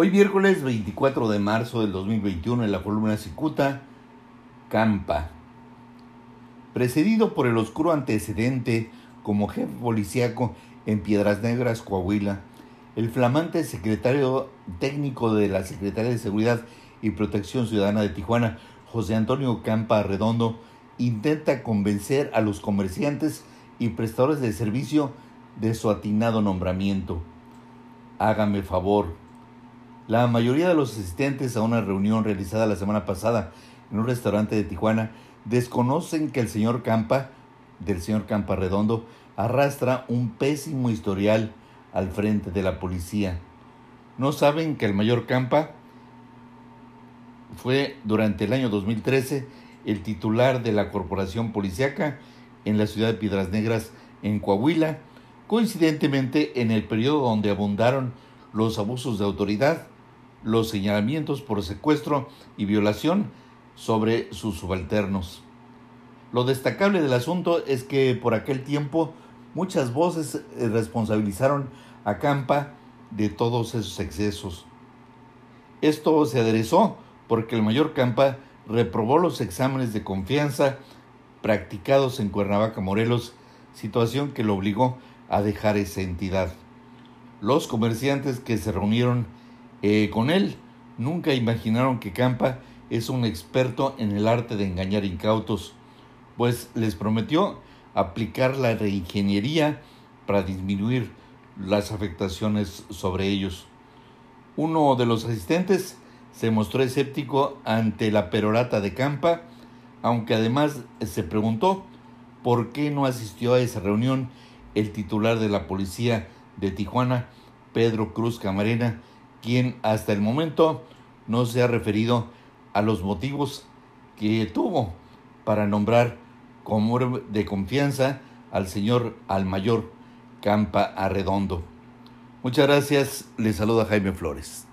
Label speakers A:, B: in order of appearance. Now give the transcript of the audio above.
A: Hoy miércoles 24 de marzo del 2021 en la columna Cicuta, Campa. Precedido por el oscuro antecedente como jefe policíaco en Piedras Negras, Coahuila, el flamante secretario técnico de la Secretaría de Seguridad y Protección Ciudadana de Tijuana, José Antonio Campa Redondo, intenta convencer a los comerciantes y prestadores de servicio de su atinado nombramiento. Hágame favor, la mayoría de los asistentes a una reunión realizada la semana pasada en un restaurante de Tijuana desconocen que el señor Campa, del señor Campa Redondo, arrastra un pésimo historial al frente de la policía. No saben que el mayor Campa fue durante el año 2013 el titular de la corporación policiaca en la ciudad de Piedras Negras, en Coahuila, coincidentemente en el periodo donde abundaron los abusos de autoridad los señalamientos por secuestro y violación sobre sus subalternos. Lo destacable del asunto es que por aquel tiempo muchas voces eh, responsabilizaron a Campa de todos esos excesos. Esto se aderezó porque el mayor Campa reprobó los exámenes de confianza practicados en Cuernavaca, Morelos, situación que lo obligó a dejar esa entidad. Los comerciantes que se reunieron eh, con él. Nunca imaginaron que Campa es un experto en el arte de engañar incautos, pues les prometió aplicar la reingeniería para disminuir las afectaciones sobre ellos. Uno de los asistentes se mostró escéptico ante la perorata de Campa, aunque además se preguntó por qué no asistió a esa reunión el titular de la policía de Tijuana, Pedro Cruz Camarena, quien hasta el momento no se ha referido a los motivos que tuvo para nombrar como de confianza al señor al mayor Campa Arredondo. Muchas gracias, le saluda Jaime Flores.